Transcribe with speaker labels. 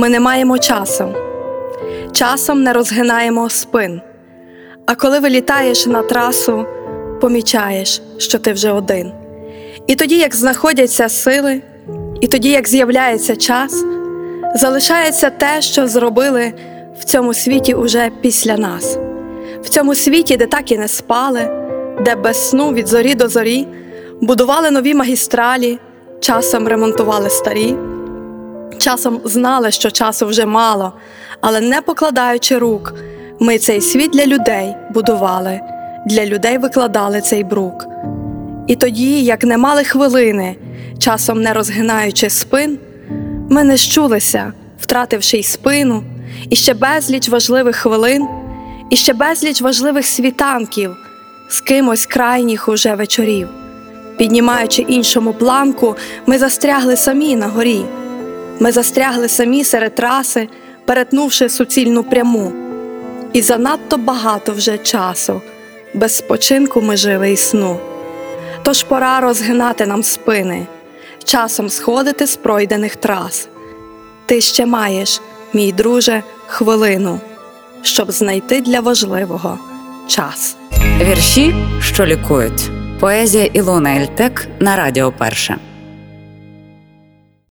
Speaker 1: ми не маємо часу, часом не розгинаємо спин. А коли вилітаєш на трасу, помічаєш, що ти вже один. І тоді, як знаходяться сили, і тоді, як з'являється час, залишається те, що зробили в цьому світі уже після нас, в цьому світі, де так і не спали, де без сну від зорі до зорі будували нові магістралі, часом ремонтували старі. Часом знали, що часу вже мало, але не покладаючи рук, ми цей світ для людей будували, для людей викладали цей брук. І тоді, як не мали хвилини, часом не розгинаючи спин, ми не щулися, втративши й спину, і ще безліч важливих хвилин, і ще безліч важливих світанків, з кимось крайніх уже вечорів. Піднімаючи іншому планку, ми застрягли самі на горі. Ми застрягли самі серед траси, перетнувши суцільну пряму. І занадто багато вже часу, без спочинку ми жили і сну. Тож пора розгинати нам спини, часом сходити з пройдених трас. Ти ще маєш, мій друже, хвилину, щоб знайти для важливого час.
Speaker 2: Вірші, що лікують. Поезія Ілона Ельтек на Радіо Перше.